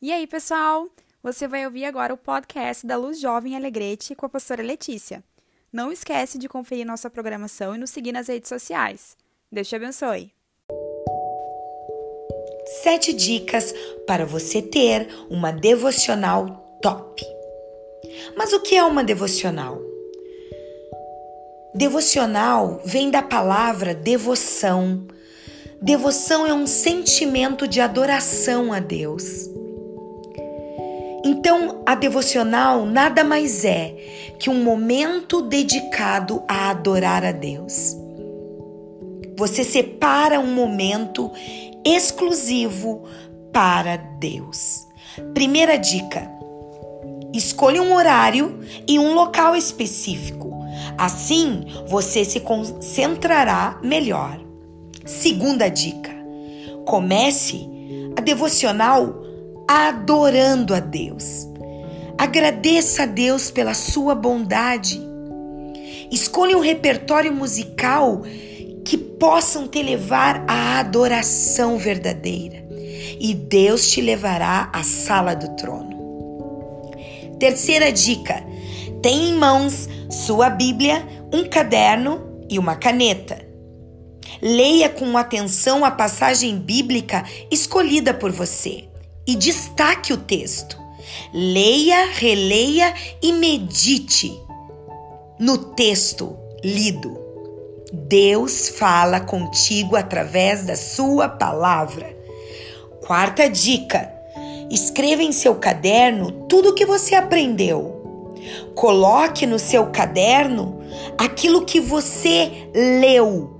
E aí, pessoal? Você vai ouvir agora o podcast da Luz Jovem Alegrete com a pastora Letícia. Não esquece de conferir nossa programação e nos seguir nas redes sociais. Deus te abençoe. Sete dicas para você ter uma devocional top. Mas o que é uma devocional? Devocional vem da palavra devoção. Devoção é um sentimento de adoração a Deus. Então, a devocional nada mais é que um momento dedicado a adorar a Deus. Você separa um momento exclusivo para Deus. Primeira dica: escolha um horário e um local específico. Assim, você se concentrará melhor. Segunda dica: comece a devocional adorando a Deus. Agradeça a Deus pela sua bondade. Escolha um repertório musical que possam te levar à adoração verdadeira. E Deus te levará à sala do trono. Terceira dica: tenha em mãos sua Bíblia, um caderno e uma caneta. Leia com atenção a passagem bíblica escolhida por você e destaque o texto. Leia, releia e medite no texto lido. Deus fala contigo através da sua palavra. Quarta dica: escreva em seu caderno tudo o que você aprendeu. Coloque no seu caderno aquilo que você leu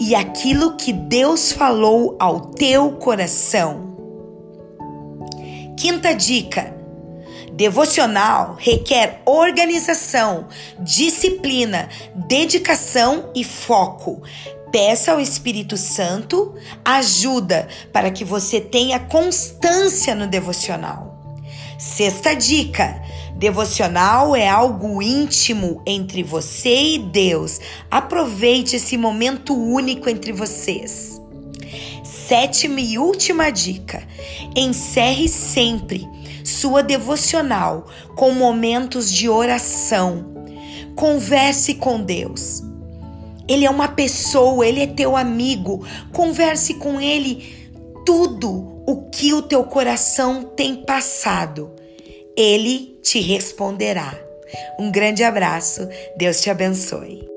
e aquilo que Deus falou ao teu coração. Quinta dica: devocional requer organização, disciplina, dedicação e foco. Peça ao Espírito Santo ajuda para que você tenha constância no devocional. Sexta dica: devocional é algo íntimo entre você e Deus. Aproveite esse momento único entre vocês. Sétima e última dica: encerre sempre sua devocional com momentos de oração. Converse com Deus. Ele é uma pessoa, ele é teu amigo. Converse com ele tudo o que o teu coração tem passado. Ele te responderá. Um grande abraço, Deus te abençoe.